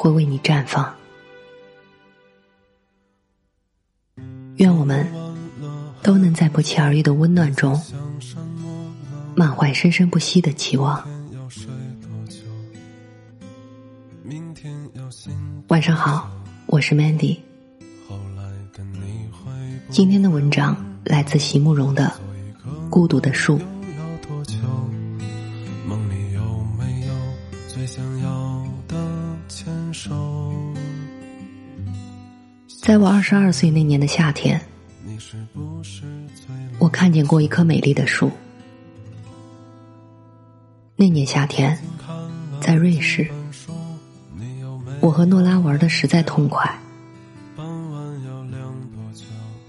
会为你绽放。愿我们都能在不期而遇的温暖中，满怀生生不息的期望。晚上好，我是 Mandy。今天的文章来自席慕容的《孤独的树》。在我二十二岁那年的夏天，我看见过一棵美丽的树。那年夏天，在瑞士，我和诺拉玩的实在痛快。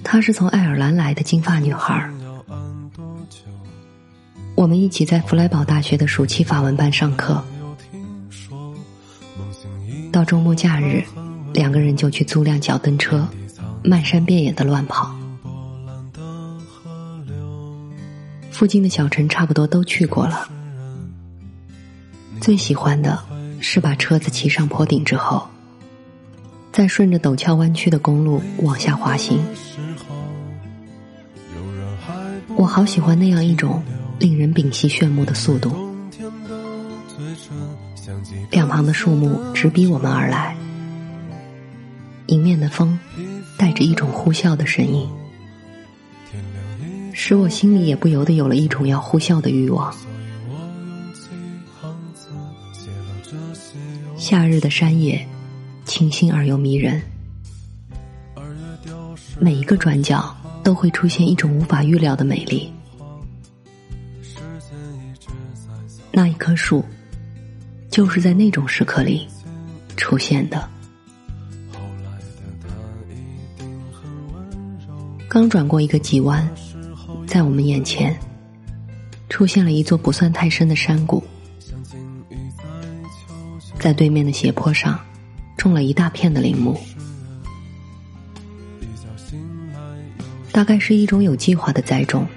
她是从爱尔兰来的金发女孩，我们一起在弗莱堡大学的暑期法文班上课，到周末假日。两个人就去租辆脚蹬车，漫山遍野的乱跑。附近的小城差不多都去过了。最喜欢的是把车子骑上坡顶之后，再顺着陡峭弯曲的公路往下滑行。我好喜欢那样一种令人屏息炫目的速度。两旁的树木直逼我们而来。迎面的风，带着一种呼啸的声音，使我心里也不由得有了一种要呼啸的欲望。夏日的山野，清新而又迷人，每一个转角都会出现一种无法预料的美丽。那一棵树，就是在那种时刻里出现的。刚转过一个急弯，在我们眼前出现了一座不算太深的山谷，在对面的斜坡上种了一大片的林木，大概是一种有计划的栽种。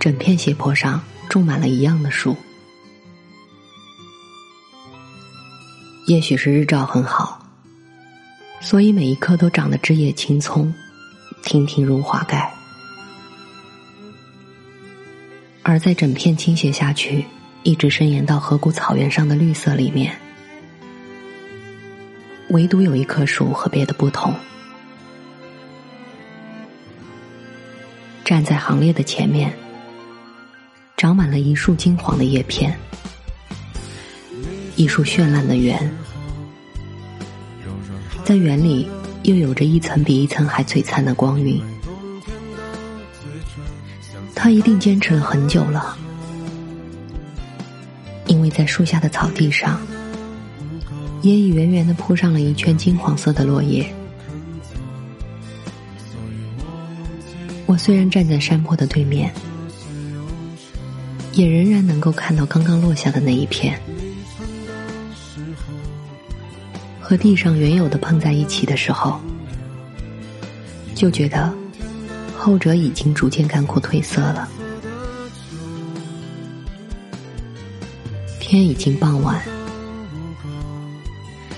整片斜坡上种满了一样的树，也许是日照很好，所以每一棵都长得枝叶青葱。亭亭如华盖，而在整片倾斜下去，一直伸延到河谷草原上的绿色里面，唯独有一棵树和别的不同。站在行列的前面，长满了一束金黄的叶片，一束绚烂的圆，在园里。又有着一层比一层还璀璨的光晕，他一定坚持了很久了，因为在树下的草地上，也已圆圆的铺上了一圈金黄色的落叶。我虽然站在山坡的对面，也仍然能够看到刚刚落下的那一片。和地上原有的碰在一起的时候，就觉得后者已经逐渐干枯褪色了。天已经傍晚，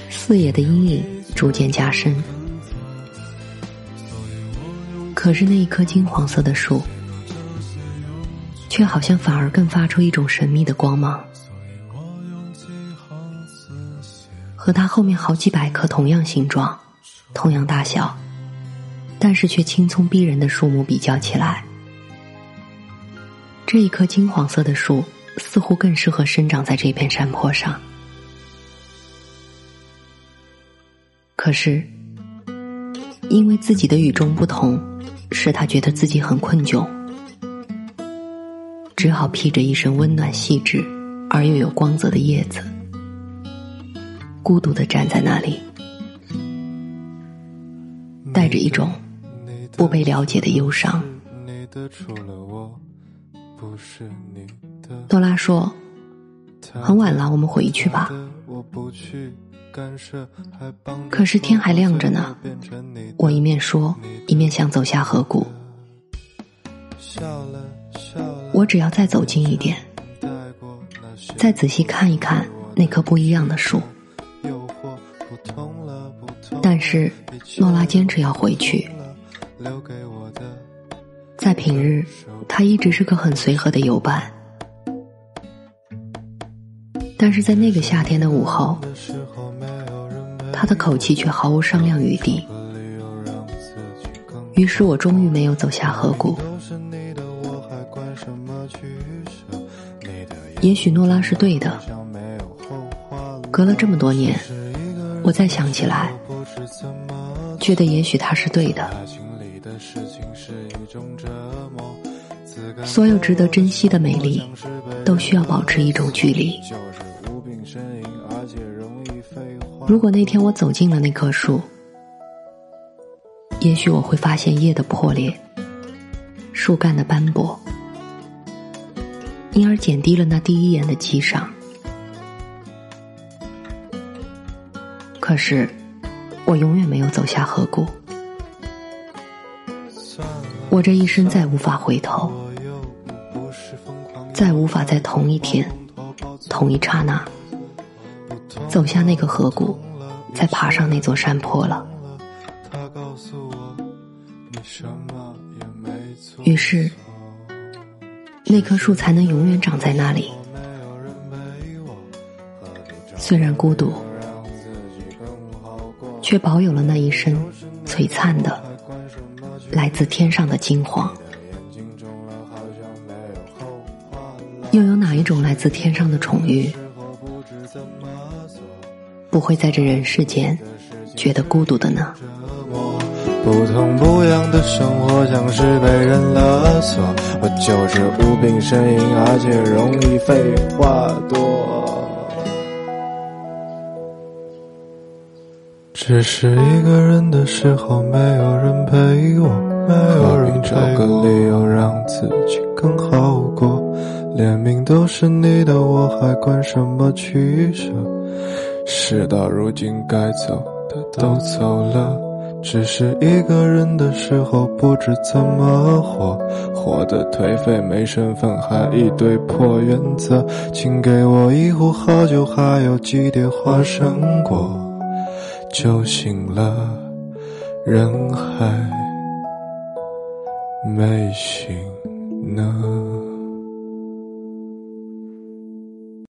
四野的阴影逐渐加深，可是那一棵金黄色的树，却好像反而更发出一种神秘的光芒。和它后面好几百棵同样形状、同样大小，但是却青葱逼人的树木比较起来，这一棵金黄色的树似乎更适合生长在这片山坡上。可是，因为自己的与众不同，使他觉得自己很困窘，只好披着一身温暖、细致而又有光泽的叶子。孤独的站在那里，带着一种不被了解的忧伤。多拉说：“很晚了，我们回去吧。”可是天还亮着呢。我一面说，一面想走下河谷。我只要再走近一点，再仔细看一看那棵不一样的树。但是诺拉坚持要回去。在平日，他一直是个很随和的游伴，但是在那个夏天的午后，他的口气却毫无商量余地。于是我终于没有走下河谷。也许诺拉是对的。隔了这么多年，我再想起来，觉得也许他是对的。所有值得珍惜的美丽，都需要保持一种距离。如果那天我走进了那棵树，也许我会发现叶的破裂，树干的斑驳。因而减低了那第一眼的激赏。可是，我永远没有走下河谷。我这一生再无法回头，再无法在同一天、同一刹那走下那个河谷，再爬上那座山坡了。于是。那棵树才能永远长在那里。虽然孤独，却保有了那一身璀璨的来自天上的金黄。又有哪一种来自天上的宠遇，不会在这人世间觉得孤独的呢？不痛不痒的生活像是被人勒索，我就是无病呻吟，而且容易废话多。只是一个人的时候，没有人陪我，何必找个理由让自己更好过？连命都是你的，我还管什么取舍？事到如今，该走的都走了。只是一个人的时候，不知怎么活，活得颓废，没身份，还一堆破原则。请给我一壶好酒，还有几碟花生果，酒醒了，人还没醒呢。